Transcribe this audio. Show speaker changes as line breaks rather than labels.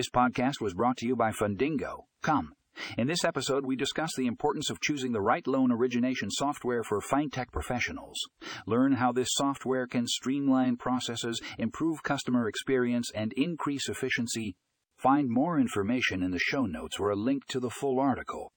This podcast was brought to you by Fundingo. Come. In this episode, we discuss the importance of choosing the right loan origination software for fintech professionals. Learn how this software can streamline processes, improve customer experience, and increase efficiency. Find more information in the show notes or a link to the full article.